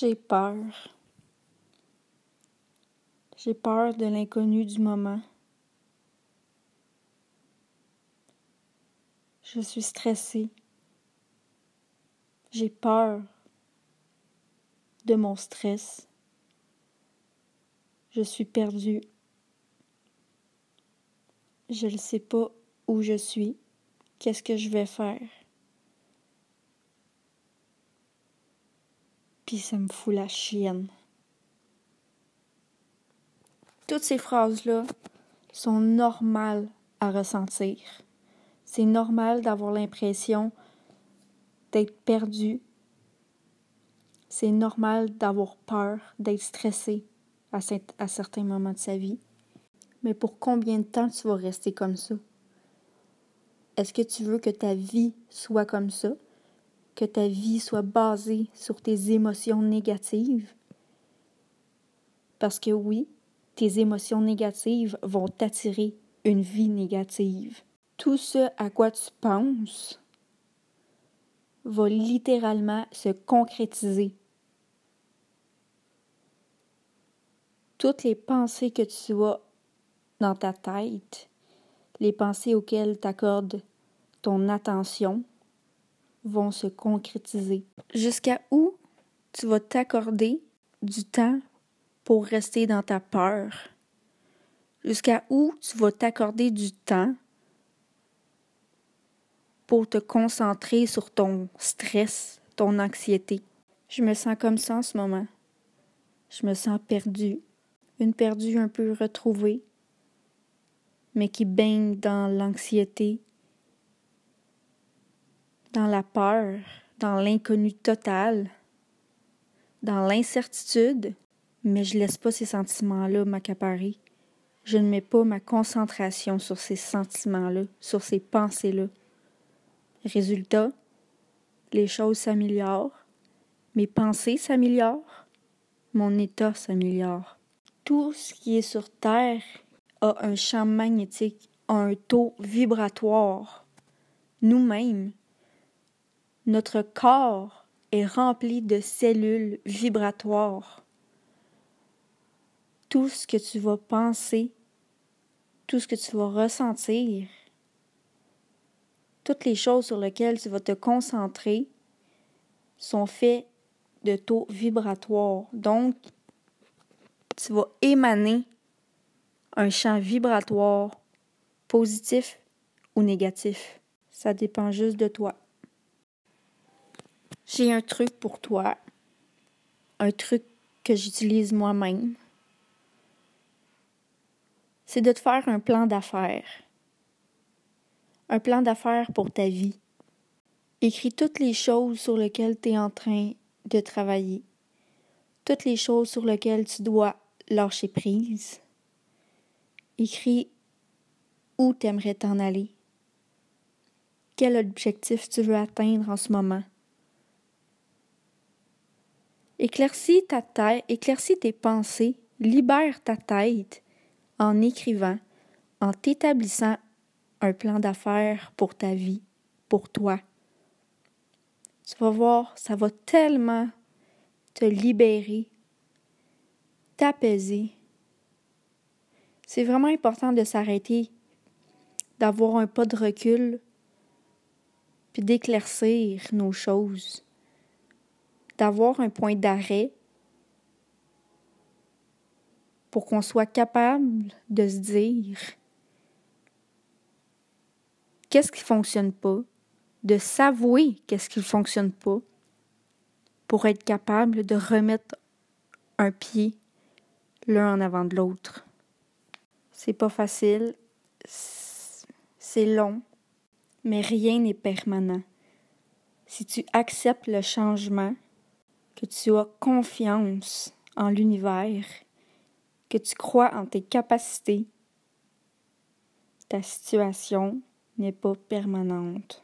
J'ai peur. J'ai peur de l'inconnu du moment. Je suis stressée. J'ai peur de mon stress. Je suis perdue. Je ne sais pas où je suis. Qu'est-ce que je vais faire? Ça me fout la chienne. Toutes ces phrases-là sont normales à ressentir. C'est normal d'avoir l'impression d'être perdu. C'est normal d'avoir peur, d'être stressé à, à certains moments de sa vie. Mais pour combien de temps tu vas rester comme ça? Est-ce que tu veux que ta vie soit comme ça? Que ta vie soit basée sur tes émotions négatives? Parce que oui, tes émotions négatives vont t'attirer une vie négative. Tout ce à quoi tu penses va littéralement se concrétiser. Toutes les pensées que tu as dans ta tête, les pensées auxquelles tu accordes ton attention, vont se concrétiser. Jusqu'à où tu vas t'accorder du temps pour rester dans ta peur? Jusqu'à où tu vas t'accorder du temps pour te concentrer sur ton stress, ton anxiété? Je me sens comme ça en ce moment. Je me sens perdue, une perdue un peu retrouvée, mais qui baigne dans l'anxiété, dans la peur, dans l'inconnu total, dans l'incertitude, mais je laisse pas ces sentiments-là m'accaparer. Je ne mets pas ma concentration sur ces sentiments-là, sur ces pensées-là. Résultat, les choses s'améliorent, mes pensées s'améliorent, mon état s'améliore. Tout ce qui est sur Terre a un champ magnétique, a un taux vibratoire. Nous-mêmes, notre corps est rempli de cellules vibratoires. Tout ce que tu vas penser, tout ce que tu vas ressentir, toutes les choses sur lesquelles tu vas te concentrer sont faits de taux vibratoires. Donc, tu vas émaner un champ vibratoire positif ou négatif. Ça dépend juste de toi. J'ai un truc pour toi, un truc que j'utilise moi-même. C'est de te faire un plan d'affaires. Un plan d'affaires pour ta vie. Écris toutes les choses sur lesquelles tu es en train de travailler. Toutes les choses sur lesquelles tu dois lâcher prise. Écris où tu aimerais t'en aller. Quel objectif tu veux atteindre en ce moment? Éclaircis ta tête, éclaircis tes pensées, libère ta tête en écrivant, en t'établissant un plan d'affaires pour ta vie, pour toi. Tu vas voir, ça va tellement te libérer, t'apaiser. C'est vraiment important de s'arrêter, d'avoir un pas de recul, puis d'éclaircir nos choses d'avoir un point d'arrêt pour qu'on soit capable de se dire qu'est-ce qui fonctionne pas, de s'avouer qu'est-ce qui fonctionne pas pour être capable de remettre un pied l'un en avant de l'autre. C'est pas facile, c'est long, mais rien n'est permanent. Si tu acceptes le changement, que tu as confiance en l'univers, que tu crois en tes capacités, ta situation n'est pas permanente.